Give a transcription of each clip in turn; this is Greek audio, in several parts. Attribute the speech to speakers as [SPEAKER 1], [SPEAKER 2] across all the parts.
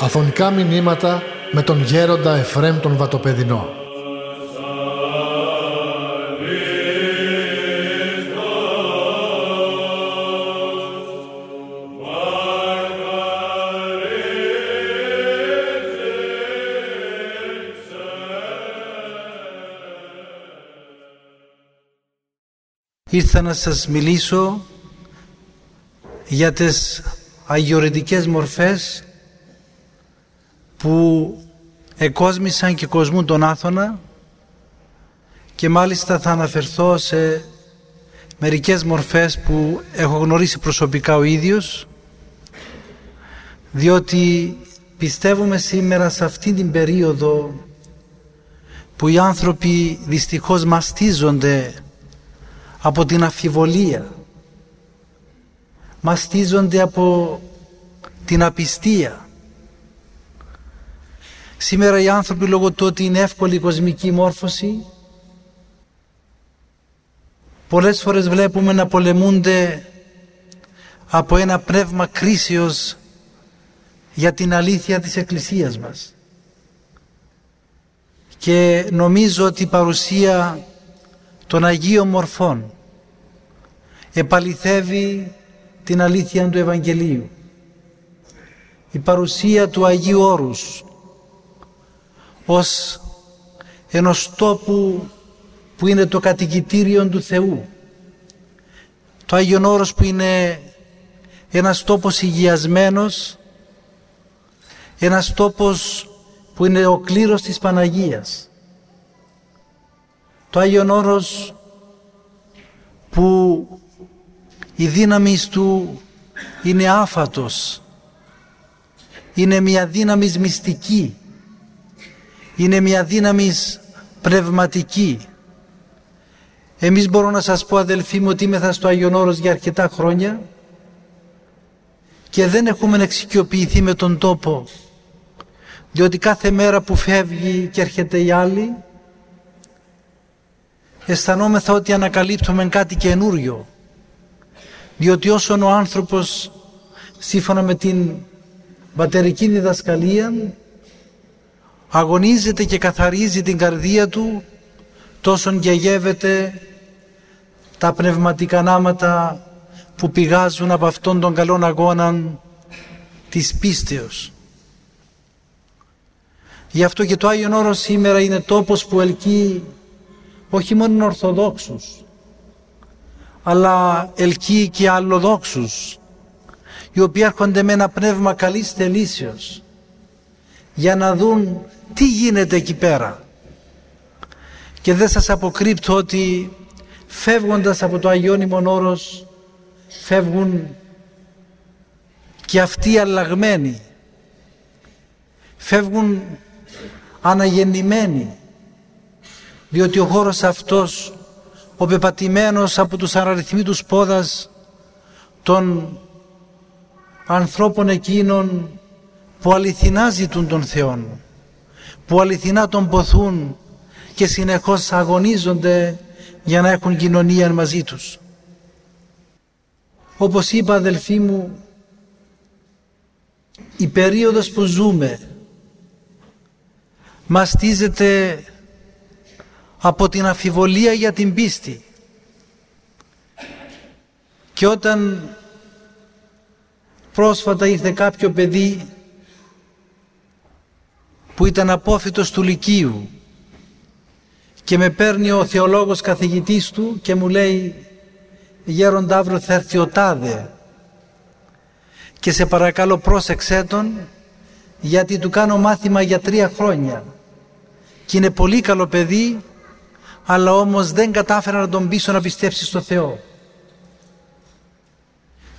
[SPEAKER 1] Αφωνικά μηνύματα με τον γέροντα Εφρέμ τον Βατοπεδινό.
[SPEAKER 2] Ήρθα να σας μιλήσω για τις αγιορετικές μορφές που εκόσμησαν και κοσμούν τον Άθωνα και μάλιστα θα αναφερθώ σε μερικές μορφές που έχω γνωρίσει προσωπικά ο ίδιος διότι πιστεύουμε σήμερα σε αυτή την περίοδο που οι άνθρωποι δυστυχώς μαστίζονται από την αφιβολία. Μαστίζονται από την απιστία. Σήμερα οι άνθρωποι λόγω του ότι είναι εύκολη η κοσμική μόρφωση πολλές φορές βλέπουμε να πολεμούνται από ένα πνεύμα κρίσεως για την αλήθεια της Εκκλησίας μας. Και νομίζω ότι η παρουσία των Αγίων Μορφών επαληθεύει την αλήθεια του Ευαγγελίου. Η παρουσία του Αγίου Όρους ως ενός τόπου που είναι το κατοικητήριο του Θεού. Το Άγιον Όρος που είναι ένας τόπος υγειασμένος, ένας τόπος που είναι ο κλήρος της Παναγίας. Το Άγιον Όρος που η δύναμη του είναι άφατος, είναι μια δύναμης μυστική, είναι μια δύναμης πνευματική. Εμείς μπορώ να σας πω αδελφοί μου ότι είμαι στο Άγιον Όρος για αρκετά χρόνια και δεν έχουμε εξοικειοποιηθεί με τον τόπο διότι κάθε μέρα που φεύγει και έρχεται η άλλη αισθανόμεθα ότι ανακαλύπτουμε κάτι καινούριο. Διότι όσον ο άνθρωπος σύμφωνα με την πατερική διδασκαλία αγωνίζεται και καθαρίζει την καρδία του τόσον γεύεται τα πνευματικά νάματα που πηγάζουν από αυτόν τον καλόν αγώνα της πίστεως. Γι' αυτό και το Άγιον Όρος σήμερα είναι τόπος που ελκύει όχι μόνο Ορθοδόξους αλλά ελκύει και αλλοδόξους οι οποίοι έρχονται με ένα πνεύμα καλής θελήσεως για να δουν τι γίνεται εκεί πέρα. Και δεν σας αποκρύπτω ότι φεύγοντας από το Αγιώνυμον Όρος φεύγουν και αυτοί αλλαγμένοι. Φεύγουν αναγεννημένοι διότι ο χώρος αυτός ο πεπατημένος από τους αναριθμίτους πόδας των ανθρώπων εκείνων που αληθινά ζητούν τον Θεό που αληθινά τον ποθούν και συνεχώς αγωνίζονται για να έχουν κοινωνία μαζί τους. Όπως είπα αδελφοί μου, η περίοδος που ζούμε μαστίζεται από την αφιβολία για την πίστη. Και όταν πρόσφατα ήρθε κάποιο παιδί που ήταν απόφυτος του Λυκείου και με παίρνει ο θεολόγος καθηγητής του και μου λέει «Γέροντα αύριο θα έρθει ο Τάδε και σε παρακαλώ πρόσεξέ τον γιατί του κάνω μάθημα για τρία χρόνια και είναι πολύ καλό παιδί αλλά όμως δεν κατάφερα να τον πείσω να πιστέψει στο Θεό.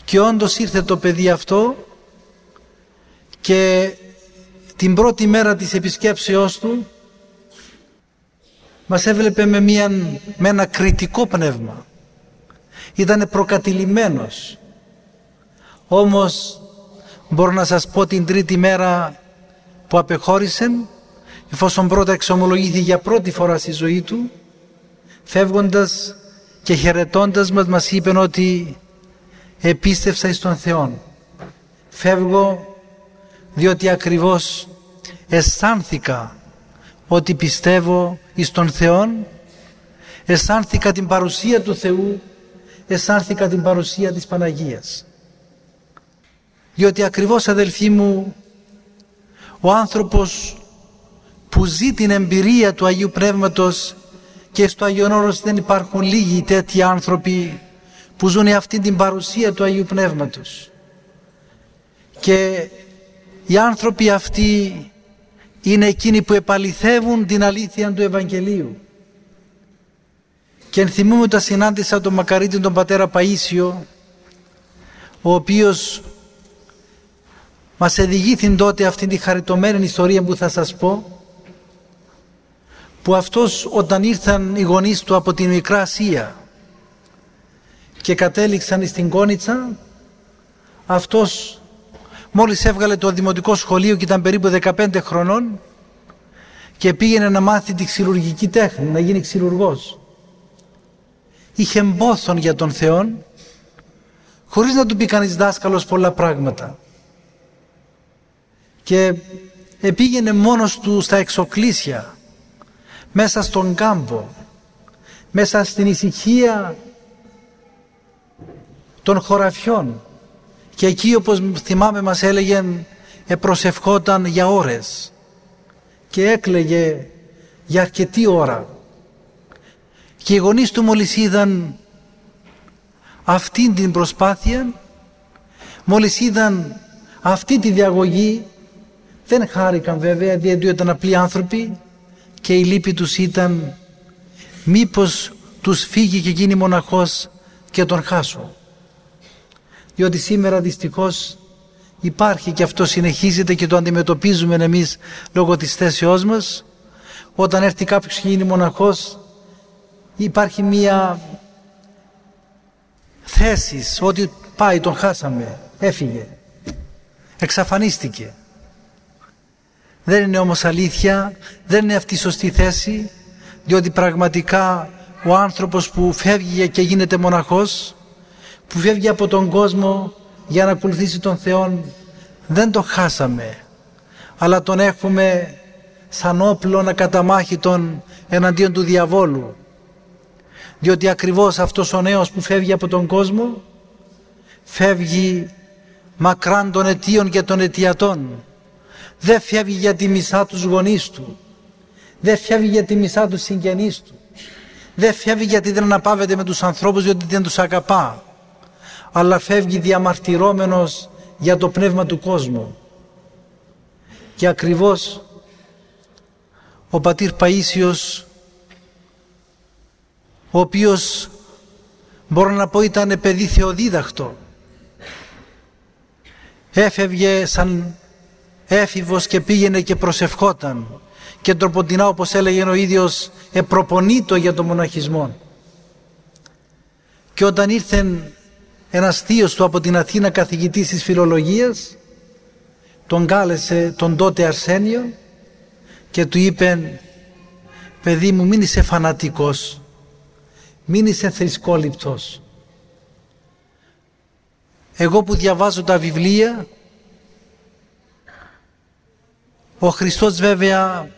[SPEAKER 2] Και όντως ήρθε το παιδί αυτό και την πρώτη μέρα της επισκέψεώς του μας έβλεπε με, μια, με ένα κριτικό πνεύμα. Ήτανε προκατηλημένος. Όμως μπορώ να σας πω την τρίτη μέρα που απεχώρησε εφόσον πρώτα εξομολογήθηκε για πρώτη φορά στη ζωή του φεύγοντας και χαιρετώντας μας μας είπε ότι επίστευσα εις τον Θεό. Φεύγω διότι ακριβώς αισθάνθηκα ότι πιστεύω εις τον Θεό, αισθάνθηκα την παρουσία του Θεού, αισθάνθηκα την παρουσία της Παναγίας. Διότι ακριβώς αδελφοί μου, ο άνθρωπος που ζει την εμπειρία του Αγίου Πνεύματος και στο Αγιον Όρος δεν υπάρχουν λίγοι τέτοιοι άνθρωποι που ζουν αυτή την παρουσία του Αγίου Πνεύματος. Και οι άνθρωποι αυτοί είναι εκείνοι που επαληθεύουν την αλήθεια του Ευαγγελίου. Και ενθυμούμε όταν συνάντησα τον μακαρίτη τον πατέρα Παΐσιο ο οποίος μας εδηγήθην τότε αυτή τη χαριτωμένη ιστορία που θα σας πω που αυτός όταν ήρθαν οι γονείς του από την Μικρά Ασία και κατέληξαν στην Κόνιτσα αυτός μόλις έβγαλε το δημοτικό σχολείο και ήταν περίπου 15 χρονών και πήγαινε να μάθει τη ξυλουργική τέχνη, να γίνει ξυλουργός. Είχε μπόθον για τον Θεό χωρίς να του πει κανείς δάσκαλος πολλά πράγματα. Και πήγαινε μόνος του στα εξοκλήσια, μέσα στον κάμπο, μέσα στην ησυχία των χωραφιών. Και εκεί όπως θυμάμαι μας έλεγε προσευχόταν για ώρες και έκλαιγε για αρκετή ώρα και οι γονείς του μόλις είδαν αυτή την προσπάθεια μόλις είδαν αυτή τη διαγωγή δεν χάρηκαν βέβαια διότι ήταν απλοί άνθρωποι και η λύπη τους ήταν μήπως τους φύγει και γίνει μοναχός και τον χάσω. Διότι σήμερα δυστυχώς υπάρχει και αυτό συνεχίζεται και το αντιμετωπίζουμε εμείς λόγω της θέσεώς μας. Όταν έρθει κάποιος και γίνει μοναχός υπάρχει μία θέση ότι πάει τον χάσαμε έφυγε εξαφανίστηκε δεν είναι όμως αλήθεια δεν είναι αυτή η σωστή θέση διότι πραγματικά ο άνθρωπος που φεύγει και γίνεται μοναχός που φεύγει από τον κόσμο για να ακολουθήσει τον Θεό δεν το χάσαμε αλλά τον έχουμε σαν όπλο να καταμάχει τον εναντίον του διαβόλου. Διότι ακριβώς αυτός ο νέος που φεύγει από τον κόσμο φεύγει μακράν των αιτίων και των αιτιατών δεν φεύγει για τη μισά τους γονείς του. Δεν φεύγει για τη μισά τους συγγενείς του. Δεν φεύγει γιατί δεν αναπαύεται με τους ανθρώπους διότι δεν τους αγαπά. Αλλά φεύγει διαμαρτυρόμενος για το πνεύμα του κόσμου. Και ακριβώς ο πατήρ Παΐσιος ο οποίος μπορώ να πω ήταν παιδί θεοδίδακτο έφευγε σαν έφηβος και πήγαινε και προσευχόταν. Και τροποντινά όπως έλεγε ο ίδιος επροπονείτο για το μοναχισμό και όταν ήρθε ένας θείος του από την Αθήνα καθηγητής της φιλολογίας τον κάλεσε τον τότε Αρσένιο και του είπε παιδί μου μην είσαι φανατικός μην είσαι θρησκόληπτος. Εγώ που διαβάζω τα βιβλία ο Χριστός βέβαια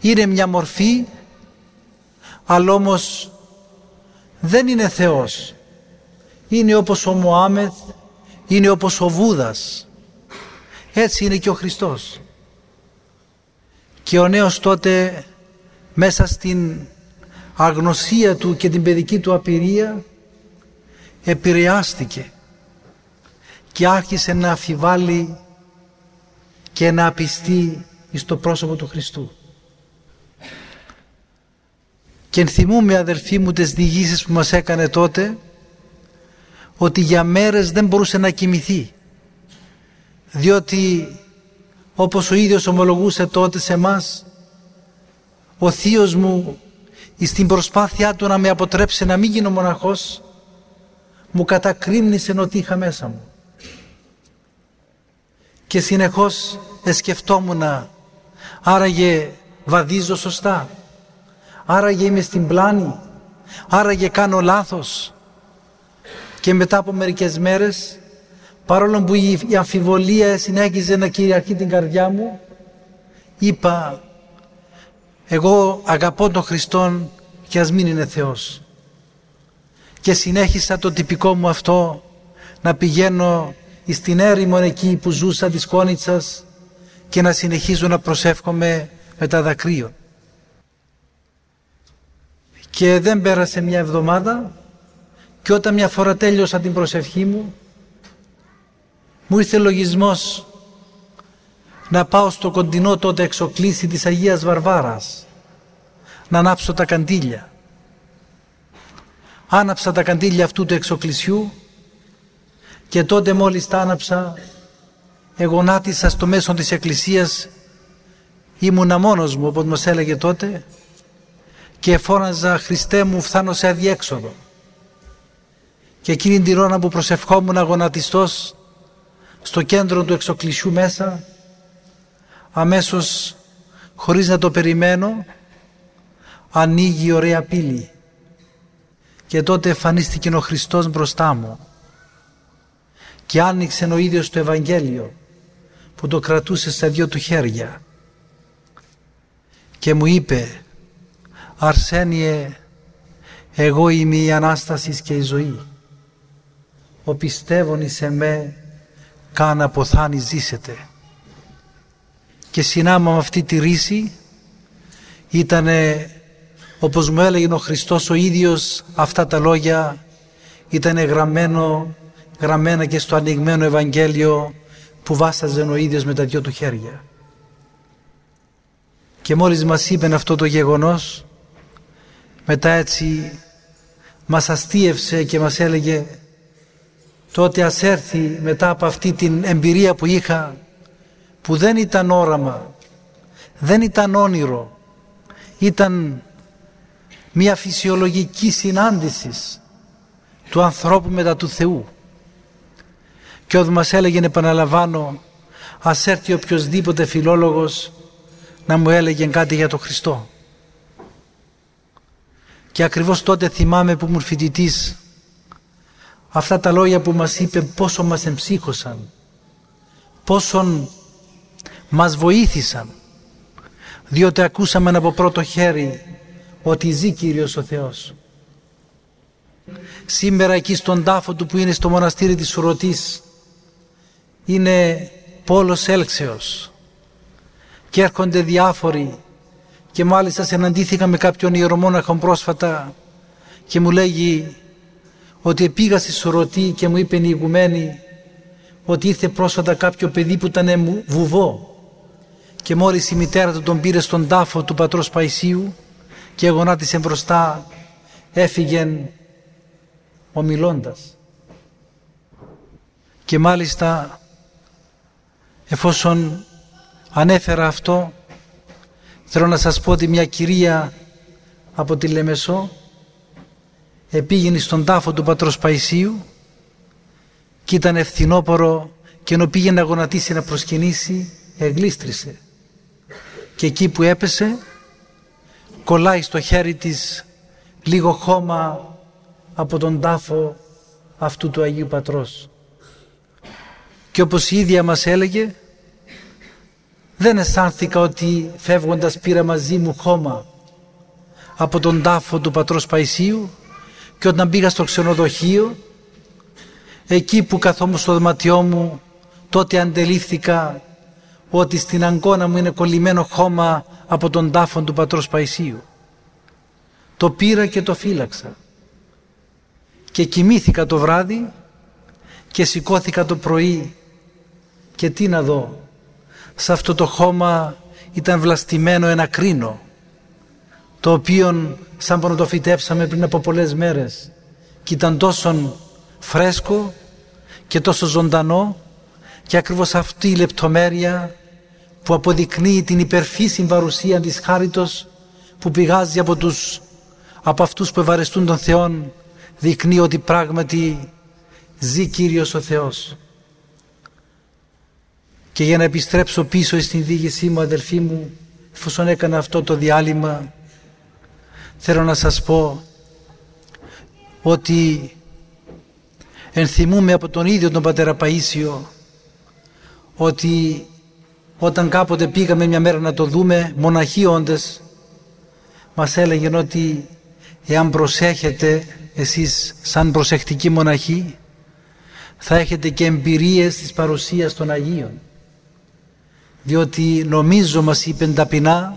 [SPEAKER 2] είναι μια μορφή αλλά όμως δεν είναι Θεός είναι όπως ο Μωάμεθ, είναι όπως ο Βούδας. Έτσι είναι και ο Χριστός. Και ο νέος τότε μέσα στην αγνωσία του και την παιδική του απειρία επηρεάστηκε και άρχισε να αφιβάλλει και να απιστεί στο πρόσωπο του Χριστού. Και ενθυμούμε αδελφοί μου τις διηγήσεις που μας έκανε τότε ότι για μέρες δεν μπορούσε να κοιμηθεί διότι όπως ο ίδιος ομολογούσε τότε σε μας ο θείος μου στην προσπάθειά του να με αποτρέψει να μην γίνω μοναχός μου κατακρίμνησε ότι είχα μέσα μου και συνεχώς εσκεφτόμουν άραγε βαδίζω σωστά άραγε είμαι στην πλάνη άραγε κάνω λάθος. Και μετά από μερικές μέρες, παρόλο που η αμφιβολία συνέχιζε να κυριαρχεί την καρδιά μου, είπα εγώ αγαπώ τον Χριστόν και ας μην είναι Θεός. Και συνέχισα το τυπικό μου αυτό να πηγαίνω στην έρημο εκεί που ζούσα της Κόνιτσας και να συνεχίζω να προσεύχομαι με τα δακρύων. Και δεν πέρασε μια εβδομάδα και όταν μια φορά τέλειωσα την προσευχή μου μου ήρθε λογισμός να πάω στο κοντινό τότε εξοκλήσι της Αγίας Βαρβάρας να ανάψω τα καντήλια. Άναψα τα καντήλια αυτού του εξοκλησιού και τότε μόλις τα άναψα εγωνάτισα στο μέσο της εκκλησίας ήμουνα μόνος μου όπως μας έλεγε τότε και φώναζα Χριστέ μου φθάνω σε αδιέξοδο και εκείνη την ώρα που προσευχόμουν αγωνατιστός στο κέντρο του εξοκλησιού μέσα αμέσως χωρίς να το περιμένω ανοίγει η ωραία πύλη. Και τότε εμφανίστηκε ο Χριστός μπροστά μου και άνοιξε ο ίδιος το Ευαγγέλιο που το κρατούσε στα δυο του χέρια. Και μου είπε Αρσένιε εγώ είμαι η Ανάστασης και η ζωή. Ο πιστεύων εις εμέ καν αποθάνει ζήσετε και συνάμα με αυτή τη ρίση ήταν όπως μου έλεγε ο Χριστός ο ίδιος αυτά τα λόγια ήταν γραμμένο, γραμμένα και στο ανοιγμένο Ευαγγέλιο που βάσαζε ο ίδιος με τα δυο του χέρια. Και μόλις μας είπε αυτό το γεγονός μετά έτσι μας αστείευσε και μας έλεγε τότε ας έρθει μετά από αυτή την εμπειρία που είχα που δεν ήταν όραμα, δεν ήταν όνειρο, ήταν μια φυσιολογική συνάντησης του ανθρώπου μετά του Θεού. Και όταν μας έλεγε επαναλαμβάνω ας έρθει οποιοδήποτε φιλόλογος να μου έλεγε κάτι για τον Χριστό. Και ακριβώς τότε θυμάμαι που ήμουν φοιτητής αυτά τα λόγια που μας είπε πόσο μας εμψύχωσαν, πόσον μας βοήθησαν, διότι ακούσαμε από πρώτο χέρι ότι ζει Κύριος ο Θεός. Σήμερα εκεί στον τάφο του που είναι στο μοναστήρι της Σουρωτής είναι πόλος έλξεως. Και έρχονται διάφοροι και μάλιστα συναντήθηκα με κάποιον ιερομόναχο πρόσφατα και μου λέγει ότι πήγα στη Σουρωτή και μου είπε η ηγουμένη ότι ήρθε πρόσφατα κάποιο παιδί που ήταν βουβό. Και μόλις η μητέρα του τον πήρε στον τάφο του πατρός Παϊσίου και γονάτισε μπροστά έφυγε ομιλώντας. Και μάλιστα εφόσον ανέφερα αυτό θέλω να σας πω ότι μια κυρία από τη Λεμεσό επήγαινε στον τάφο του πατρός Παϊσίου και ήταν ευθυνόπορο και ενώ πήγε να γονατίσει να προσκυνήσει εγλίστρησε και εκεί που έπεσε κολλάει στο χέρι της λίγο χώμα από τον τάφο αυτού του Αγίου Πατρός. Και όπως η ίδια μας έλεγε, δεν αισθάνθηκα ότι φεύγοντας πήρα μαζί μου χώμα από τον τάφο του Πατρός Παϊσίου και όταν πήγα στο ξενοδοχείο, εκεί που καθόμουν στο δωματιό μου, τότε αντελήφθηκα ότι στην αγκώνα μου είναι κολλημένο χώμα από τον τάφο του πατρός Παϊσίου. Το πήρα και το φύλαξα. Και κοιμήθηκα το βράδυ και σηκώθηκα το πρωί και τι να δω. Σε αυτό το χώμα ήταν βλαστημένο ένα κρίνο το οποίο σαν που το φυτέψαμε πριν από πολλές μέρες και ήταν τόσο φρέσκο και τόσο ζωντανό και ακριβώς αυτή η λεπτομέρεια που αποδεικνύει την υπερφύσιμη παρουσία της χάριτος που πηγάζει από, τους, από αυτούς που ευαρεστούν τον Θεό δεικνύει ότι πράγματι ζει Κύριος ο Θεός. Και για να επιστρέψω πίσω στην δίγησή μου αδελφοί μου εφόσον έκανα αυτό το διάλειμμα θέλω να σας πω ότι ενθυμούμε από τον ίδιο τον πατέρα Παΐσιο ότι όταν κάποτε πήγαμε μια μέρα να το δούμε μοναχοί όντες μας έλεγαν ότι εάν προσέχετε εσείς σαν προσεκτικοί μοναχοί θα έχετε και εμπειρίες της παρουσίας των Αγίων διότι νομίζω μας είπε ταπεινά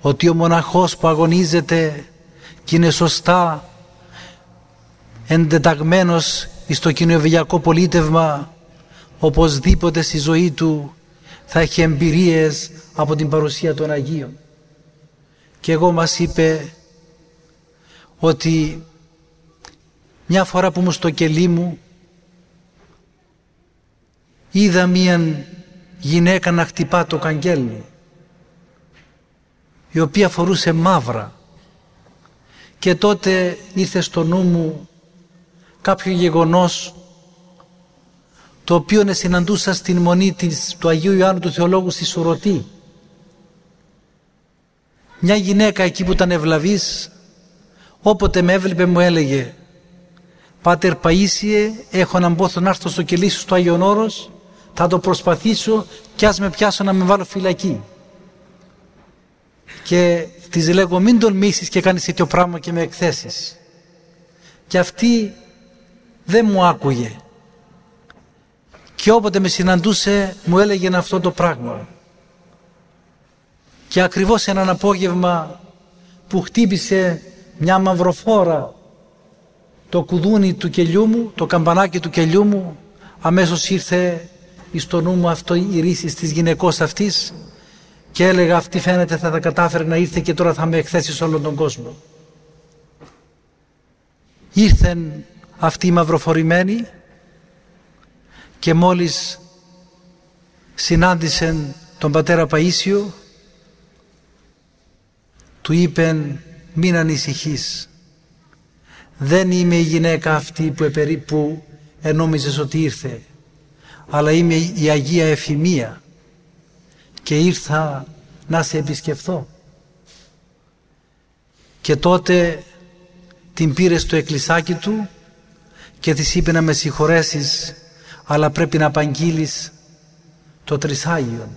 [SPEAKER 2] ότι ο μοναχός που αγωνίζεται και είναι σωστά εντεταγμένος στο κοινοβιακό πολίτευμα οπωσδήποτε στη ζωή του θα έχει εμπειρίες από την παρουσία των Αγίων. Και εγώ μας είπε ότι μια φορά που μου στο κελί μου είδα μία γυναίκα να χτυπά το καγγέλι η οποία φορούσε μαύρα και τότε ήρθε στο νου μου κάποιο γεγονός το οποίο συναντούσα στην μονή της, του Αγίου Ιωάννου του Θεολόγου στη Σουρωτή. Μια γυναίκα εκεί που ήταν ευλαβής όποτε με έβλεπε μου έλεγε «Πάτερ Παΐσιε, έχω έναν πόθο να έρθω στο κελί σου στο Άγιον Όρος, θα το προσπαθήσω κι ας με πιάσω να με βάλω φυλακή». Και της λέγω μην τολμήσεις και κάνεις τέτοιο πράγμα και με εκθέσεις. Και αυτή δεν μου άκουγε. Και όποτε με συναντούσε μου έλεγε αυτό το πράγμα. Και ακριβώς έναν απόγευμα που χτύπησε μια μαυροφόρα το κουδούνι του κελιού μου, το καμπανάκι του κελιού μου, αμέσως ήρθε στο νου μου αυτό η ρίσης της γυναικός αυτής και έλεγα αυτή φαίνεται θα τα κατάφερε να ήρθε και τώρα θα με εκθέσεις σε όλον τον κόσμο. Ήρθεν αυτή η μαυροφορημένη και μόλις συνάντησεν τον πατέρα Παΐσιο του είπεν μην ανησυχείς δεν είμαι η γυναίκα αυτή που, επερί, που ενόμιζες ότι ήρθε αλλά είμαι η Αγία Εφημία και ήρθα να σε επισκεφθώ. Και τότε την πήρε στο εκκλησάκι του και της είπε να με συγχωρέσεις αλλά πρέπει να απαγγείλεις το Τρισάγιον.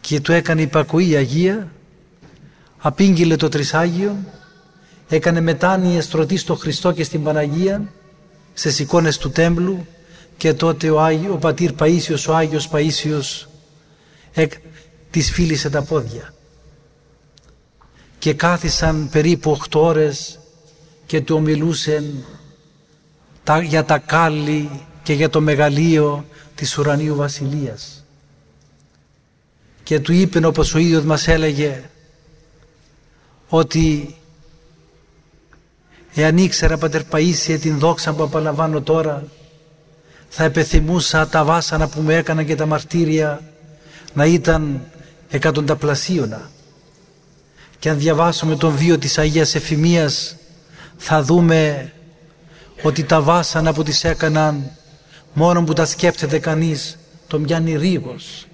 [SPEAKER 2] Και του έκανε υπακοή η Αγία απήγγειλε το Τρισάγιον έκανε μετάνοια στρωτή στο Χριστό και στην Παναγία σε εικόνες του τέμπλου και τότε ο, Άγιο, ο πατήρ Παΐσιος, ο Άγιος Παΐσιος εκ, της φίλησε τα πόδια και κάθισαν περίπου 8 ώρες και του ομιλούσαν για τα κάλλη και για το μεγαλείο της ουρανίου βασιλείας. Και του είπε όπως ο ίδιος μας έλεγε ότι εάν ήξερα πατερ Παΐσιε την δόξα που απαλαμβάνω τώρα θα επεθυμούσα τα βάσανα που μου έκαναν και τα μαρτύρια να ήταν εκατονταπλασίωνα. Και αν διαβάσουμε τον βίο της Αγίας Εφημίας θα δούμε ότι τα βάσανα που τις έκαναν μόνο που τα σκέφτεται κανείς τον πιάνει ρίγος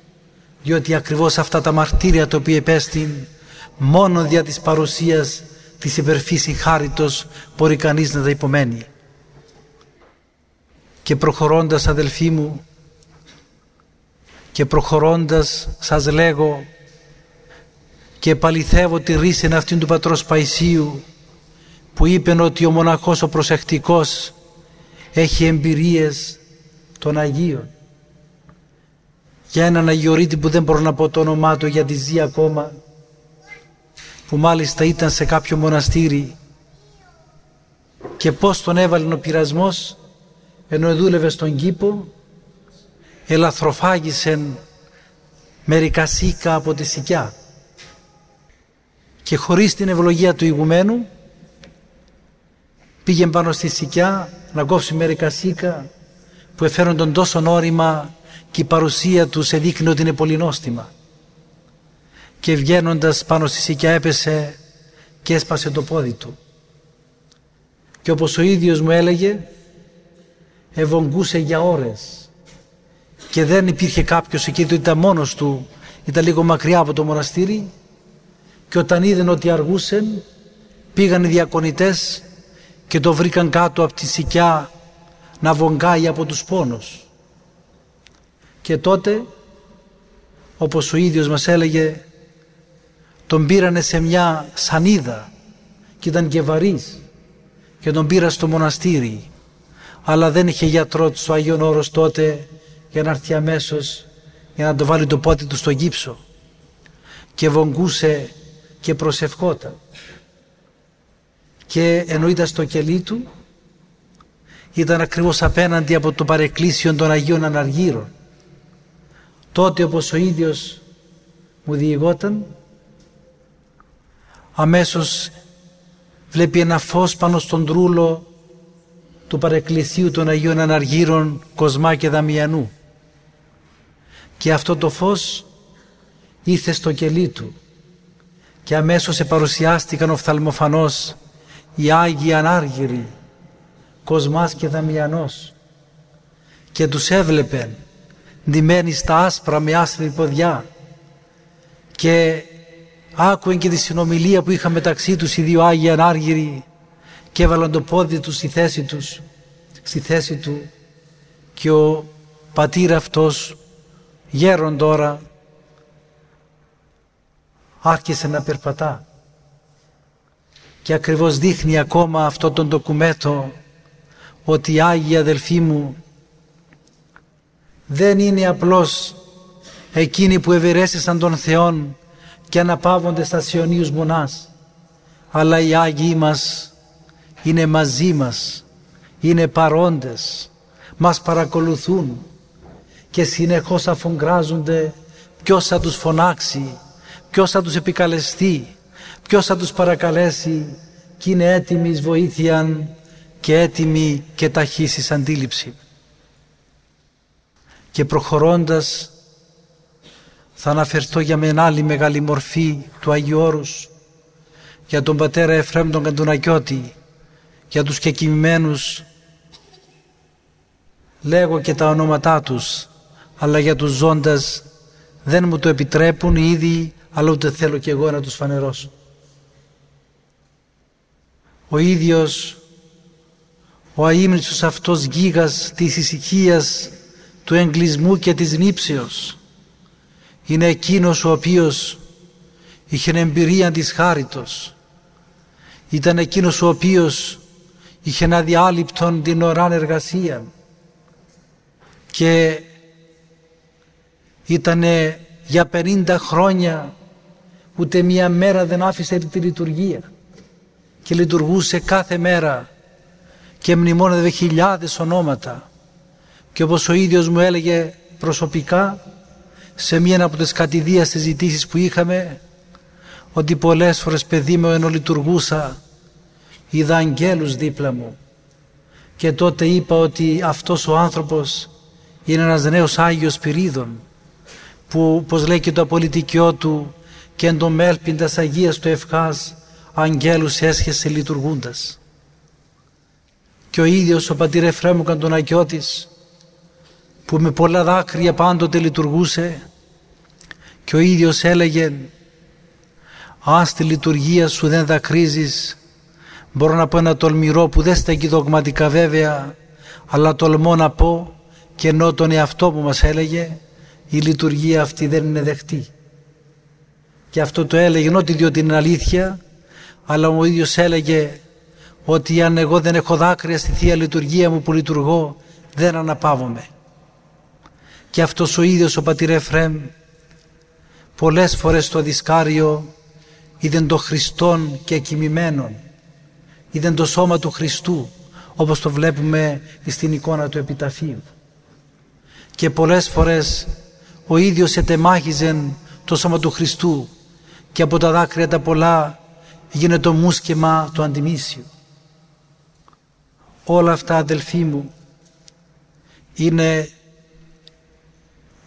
[SPEAKER 2] διότι ακριβώς αυτά τα μαρτύρια το οποίο επέστην μόνο δια της παρουσίας της υπερφύσης χάριτος μπορεί κανείς να τα υπομένει. Και προχωρώντας αδελφοί μου και προχωρώντας σας λέγω και επαληθεύω τη ρίση αυτήν του πατρός Παϊσίου που είπε ότι ο μοναχός ο προσεκτικός έχει εμπειρίες των Αγίων. Για έναν Αγιορείτη που δεν μπορώ να πω το όνομά του γιατί ζει ακόμα που μάλιστα ήταν σε κάποιο μοναστήρι και πώς τον έβαλε ο πειρασμός ενώ δούλευε στον κήπο ελαθροφάγησε μερικά σίκα από τη σικιά και χωρίς την ευλογία του ηγουμένου πήγε πάνω στη σικιά να κόψει μερικά σίκα που εφέρουν τον τόσο όρημα και η παρουσία τους σε δείχνει ότι είναι πολύ νόστιμα. Και βγαίνοντας πάνω στη σικιά έπεσε και έσπασε το πόδι του. Και όπως ο ίδιος μου έλεγε, ευογγούσε για ώρες. Και δεν υπήρχε κάποιος εκεί, του ήταν μόνος του, ήταν λίγο μακριά από το μοναστήρι και όταν είδαν ότι αργούσαν πήγαν οι διακονητές και το βρήκαν κάτω από τη σικιά να βογκάει από τους πόνους. Και τότε, όπως ο ίδιος μας έλεγε, τον πήρανε σε μια σανίδα και ήταν και βαρύς και τον πήρα στο μοναστήρι αλλά δεν είχε γιατρό του ο Άγιον Όρος τότε για να έρθει αμέσως για να το βάλει το πόδι του στο γύψο και βογκούσε και προσευχόταν. Και ενώ ήταν στο κελί του ήταν ακριβώς απέναντι από το παρεκκλήσιο των Αγίων Αναργύρων. Τότε όπως ο ίδιος μου διηγόταν αμέσως βλέπει ένα φως πάνω στον τρούλο του παρεκκλησίου των Αγίων Αναργύρων Κοσμά και Δαμιανού. Και αυτό το φως ήρθε στο κελί του και αμέσως επαρουσιάστηκαν οφθαλμοφανώς οι Άγιοι Ανάργυροι Κοσμάς και Δαμιανός και τους έβλεπε ντυμένοι στα άσπρα με άσπρη ποδιά και άκουεν και τη συνομιλία που είχαν μεταξύ τους οι δύο Άγιοι Ανάργυροι και έβαλαν το πόδι τους στη θέση τους στη θέση του. Και ο πατήρ αυτός γέρον τώρα άρχισε να περπατά. Και ακριβώς δείχνει ακόμα αυτό τον ντοκουμέτο ότι οι Άγιοι αδελφοί μου δεν είναι απλώς εκείνοι που ευερέστησαν τον Θεόν και αναπαύονται στα Σιωνίους Μονάς αλλά οι Άγιοι μας είναι μαζί μας. Είναι παρόντες. Μας παρακολουθούν. Και συνεχώς αφογκράζονται ποιος θα τους φωνάξει. Ποιος θα τους επικαλεστεί. Ποιος θα τους παρακαλέσει. Και είναι έτοιμοι εις βοήθειαν και έτοιμοι και ταχύς αντίληψη. Και προχωρώντας θα αναφερθώ για μια άλλη μεγάλη μορφή του Αγίου Όρους για τον πατέρα Εφραίμ τον Καντουνακιώτη για τους κεκοιμημένους λέγω και τα ονόματά τους αλλά για τους ζώντας δεν μου το επιτρέπουν ήδη αλλά ούτε θέλω και εγώ να τους φανερώσω. Ο ίδιος ο αείμνηστος αυτός γίγας της ησυχίας του εγκλισμού και της νύψεως είναι εκείνος ο οποίος είχε εμπειρία της χάριτος ήταν εκείνος ο οποίος είχε ένα διάλειπτον την ωράν εργασία. Και ήταν για 50 χρόνια ούτε μία μέρα δεν άφησε τη λειτουργία. Και λειτουργούσε κάθε μέρα και μνημόνευε χιλιάδες ονόματα. Και όπως ο ίδιος μου έλεγε προσωπικά σε μία από τις κατηδίες συζητήσεις που είχαμε ότι πολλές φορές παιδί μου ενώ λειτουργούσα είδα αγγέλους δίπλα μου και τότε είπα ότι αυτός ο άνθρωπος είναι ένας νέος Άγιος Πυρίδων που πως λέει και το απολυτικιό του και εν το μέλπιντας Αγίας του ευχάς αγγέλους έσχεσε λειτουργούντας. Και ο ίδιος ο πατήρ Εφραίμου Καντονακιώτης που με πολλά δάκρυα πάντοτε λειτουργούσε και ο ίδιος έλεγε αν στη λειτουργία σου δεν δακρύζεις μπορώ να πω ένα τολμηρό που δεν στέκει δογματικά βέβαια αλλά τολμώ να πω και ενώ τον εαυτό που μας έλεγε η λειτουργία αυτή δεν είναι δεχτή. Και αυτό το έλεγε όχι διότι είναι αλήθεια αλλά ο ίδιος έλεγε ότι αν εγώ δεν έχω δάκρυα στη Θεία Λειτουργία μου που λειτουργώ δεν αναπαύομαι. Και αυτός ο ίδιος ο πατήρ Εφραίμ πολλές φορές στο δισκάριο είδε το Χριστόν και κοιμημένον είδε το σώμα του Χριστού όπως το βλέπουμε στην εικόνα του επιταφείου και πολλές φορές ο ίδιος ετεμάχιζε το σώμα του Χριστού και από τα δάκρυα τα πολλά γίνεται το μουσκεμα το αντιμήσιο. Όλα αυτά αδελφοί μου είναι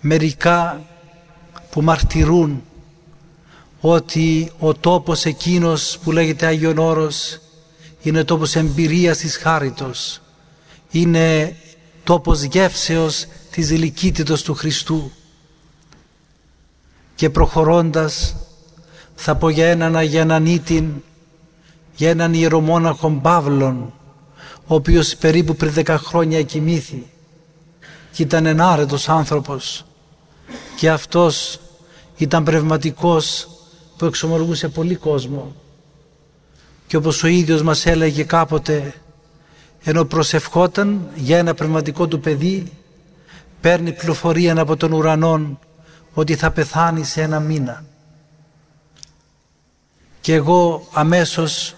[SPEAKER 2] μερικά που μαρτυρούν ότι ο τόπος εκείνος που λέγεται Άγιον Όρος είναι τόπος εμπειρίας της χάριτος, είναι τόπος γεύσεως της ηλικίτητος του Χριστού. Και προχωρώντας θα πω για έναν Αγιανανίτην για έναν ιερομόναχο Παύλον ο οποίος περίπου πριν δέκα χρόνια κοιμήθη και ήταν ενάρετος άνθρωπος. Και αυτός ήταν πνευματικός που εξομολογούσε πολύ κόσμο και όπως ο ίδιος μας έλεγε κάποτε ενώ προσευχόταν για ένα πνευματικό του παιδί παίρνει πληροφορία από τον ουρανό ότι θα πεθάνει σε ένα μήνα. Και εγώ αμέσως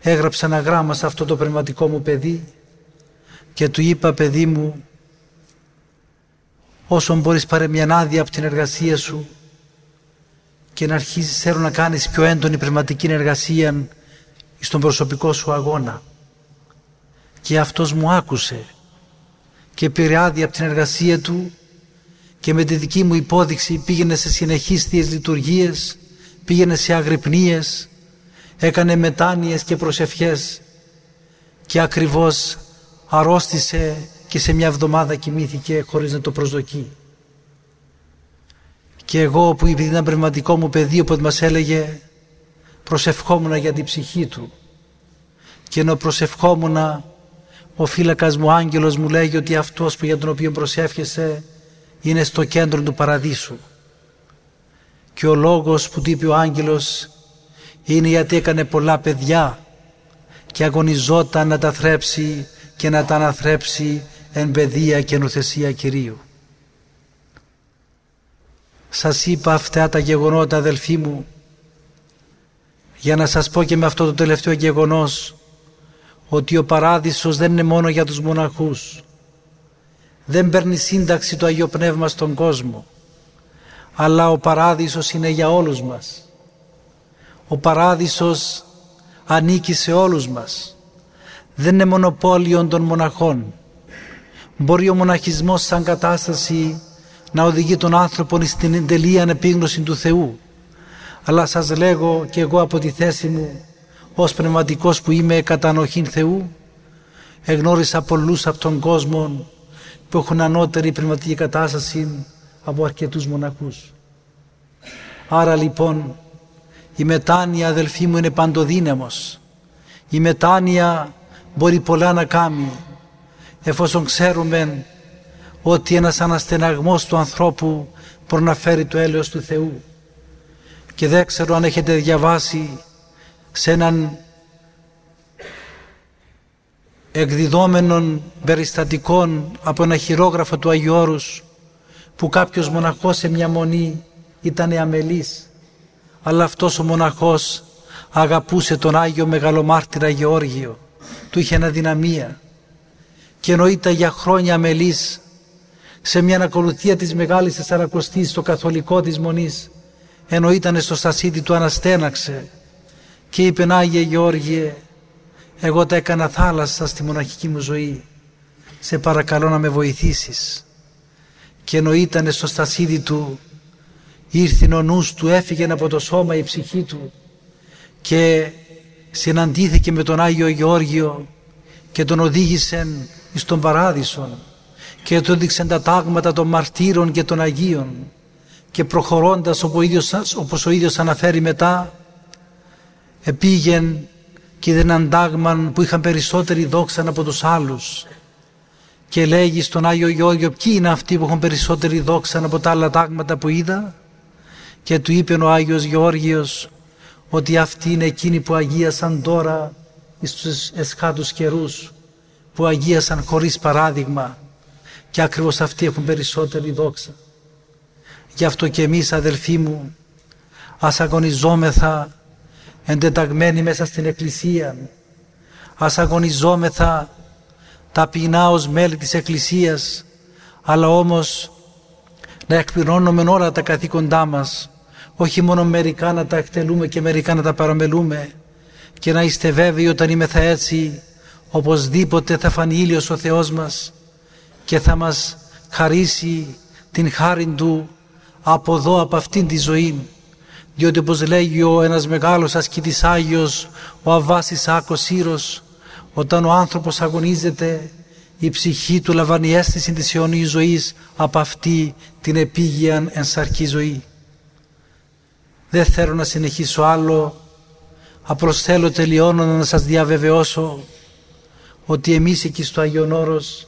[SPEAKER 2] έγραψα ένα γράμμα σε αυτό το πνευματικό μου παιδί και του είπα παιδί μου όσο μπορείς πάρε μια άδεια από την εργασία σου και να αρχίσεις θέλω να κάνεις πιο έντονη πνευματική εργασία στον προσωπικό σου αγώνα. Και αυτός μου άκουσε και πήρε άδεια από την εργασία του και με τη δική μου υπόδειξη πήγαινε σε συνεχείς θείες λειτουργίες, πήγαινε σε αγρυπνίες, έκανε μετάνοιες και προσευχές και ακριβώς αρρώστησε και σε μια εβδομάδα κοιμήθηκε χωρίς να το προσδοκεί. Και εγώ που επειδή ήταν πνευματικό μου παιδί που μας έλεγε προσευχόμουν για την ψυχή του και ενώ προσευχόμουν ο φύλακας μου άγγελος μου λέγει ότι αυτός που για τον οποίο προσεύχεσαι είναι στο κέντρο του παραδείσου και ο λόγος που του είπε ο άγγελος είναι γιατί έκανε πολλά παιδιά και αγωνιζόταν να τα θρέψει και να τα αναθρέψει εν παιδεία και νουθεσία Κυρίου. Σας είπα αυτά τα γεγονότα αδελφοί μου για να σας πω και με αυτό το τελευταίο γεγονός ότι ο παράδεισος δεν είναι μόνο για τους μοναχούς. Δεν παίρνει σύνταξη το Αγίο Πνεύμα στον κόσμο. Αλλά ο παράδεισος είναι για όλους μας. Ο παράδεισος ανήκει σε όλους μας. Δεν είναι μονοπόλιο των μοναχών. Μπορεί ο μοναχισμός σαν κατάσταση να οδηγεί τον άνθρωπο στην τελεία ανεπίγνωση του Θεού. Αλλά σας λέγω και εγώ από τη θέση μου ως πνευματικός που είμαι κατά ανοχήν Θεού εγνώρισα πολλούς από τον κόσμο που έχουν ανώτερη πνευματική κατάσταση από αρκετούς μοναχούς. Άρα λοιπόν η μετάνοια αδελφοί μου είναι παντοδύναμος. Η μετάνοια μπορεί πολλά να κάνει εφόσον ξέρουμε ότι ένας αναστεναγμός του ανθρώπου μπορεί να φέρει το έλεος του Θεού. Και δεν ξέρω αν έχετε διαβάσει σε έναν εκδιδόμενων περιστατικών από ένα χειρόγραφο του Αγίου Όρους που κάποιος μοναχός σε μια μονή ήταν αμελής αλλά αυτός ο μοναχός αγαπούσε τον Άγιο Μεγαλομάρτυρα Γεώργιο του είχε αδυναμία και εννοείται για χρόνια αμελής σε μια ακολουθία της Μεγάλης Τεσσαρακοστής στο καθολικό της Μονής ενώ ήταν στο στασίδι του αναστέναξε και είπε Άγιε Γεώργιε εγώ τα έκανα θάλασσα στη μοναχική μου ζωή. Σε παρακαλώ να με βοηθήσεις και ενώ ήταν στο στασίδι του ήρθε ο νους του έφυγε από το σώμα η ψυχή του και συναντήθηκε με τον Άγιο Γεώργιο και τον οδήγησε στον παράδεισο και του έδειξε τα τάγματα των μαρτύρων και των Αγίων και προχωρώντας όπως ο ίδιος αναφέρει μετά επήγεν και είδε έναν τάγμα που είχαν περισσότερη δόξα από τους άλλους και λέγει στον Άγιο Γεώργιο ποιοι είναι αυτοί που έχουν περισσότερη δόξα από τα άλλα τάγματα που είδα; Και του είπε ο Άγιος Γεώργιος ότι αυτοί είναι εκείνοι που αγίασαν τώρα στους εσχάτους καιρούς που αγίασαν χωρίς παράδειγμα και ακριβώς αυτοί έχουν περισσότερη δόξα. Γι' αυτό και εμείς αδελφοί μου ας αγωνιζόμεθα εντεταγμένοι μέσα στην Εκκλησία. Ας αγωνιζόμεθα ταπεινά ως μέλη της Εκκλησίας αλλά όμως να εκπληρώνουμε όλα τα καθήκοντά μας όχι μόνο μερικά να τα εκτελούμε και μερικά να τα παραμελούμε και να είστε βέβαιοι όταν είμαι θα έτσι οπωσδήποτε θα φανεί ήλιος ο Θεός μας και θα μας χαρίσει την χάρη Του από εδώ, από αυτήν τη ζωή. Διότι όπως λέγει ο ένας μεγάλος ασκητής Άγιος, ο Αβάσης Άκος Σύρος, όταν ο άνθρωπος αγωνίζεται, η ψυχή του λαμβάνει αίσθηση της αιώνιης ζωής από αυτή την επίγεια ενσαρκή ζωή. Δεν θέλω να συνεχίσω άλλο, απλώς θέλω τελειώνω να σας διαβεβαιώσω ότι εμείς εκεί στο Άγιον Όρος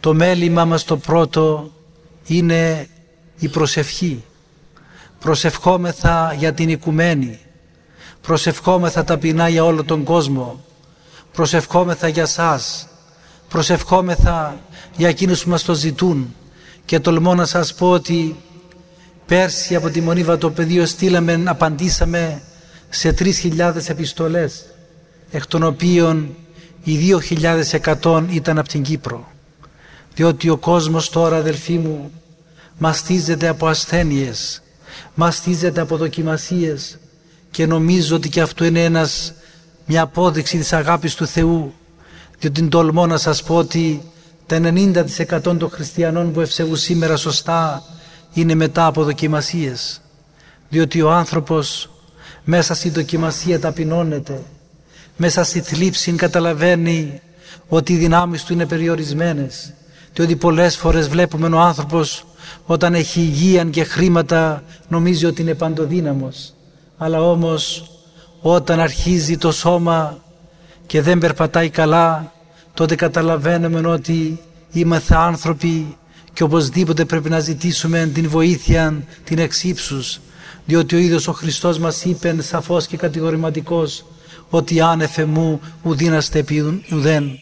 [SPEAKER 2] το μέλημά μας το πρώτο είναι η προσευχή. Προσευχόμεθα για την οικουμένη. Προσευχόμεθα ταπεινά για όλο τον κόσμο. Προσευχόμεθα για σας. Προσευχόμεθα για εκείνους που μας το ζητούν. Και τολμώ να σας πω ότι πέρσι από τη Μονή Βατοπεδίο στείλαμε, απαντήσαμε σε 3.000 επιστολές εκ των οποίων οι 2.100 ήταν από την Κύπρο διότι ο κόσμος τώρα αδελφοί μου μαστίζεται από ασθένειες μαστίζεται από δοκιμασίες και νομίζω ότι και αυτό είναι ένας, μια απόδειξη της αγάπης του Θεού διότι τολμώ να σας πω ότι τα 90% των χριστιανών που ευσεβούν σήμερα σωστά είναι μετά από δοκιμασίες διότι ο άνθρωπος μέσα στη δοκιμασία ταπεινώνεται μέσα στη θλίψη καταλαβαίνει ότι οι δυνάμεις του είναι περιορισμένες και ότι πολλές φορές βλέπουμε ο άνθρωπος όταν έχει υγεία και χρήματα νομίζει ότι είναι παντοδύναμος αλλά όμως όταν αρχίζει το σώμα και δεν περπατάει καλά τότε καταλαβαίνουμε ότι είμαστε άνθρωποι και οπωσδήποτε πρέπει να ζητήσουμε την βοήθεια την εξύψους διότι ο ίδιος ο Χριστός μας είπε σαφώς και κατηγορηματικός ότι άνεφε μου ουδίναστε επί ουδέν.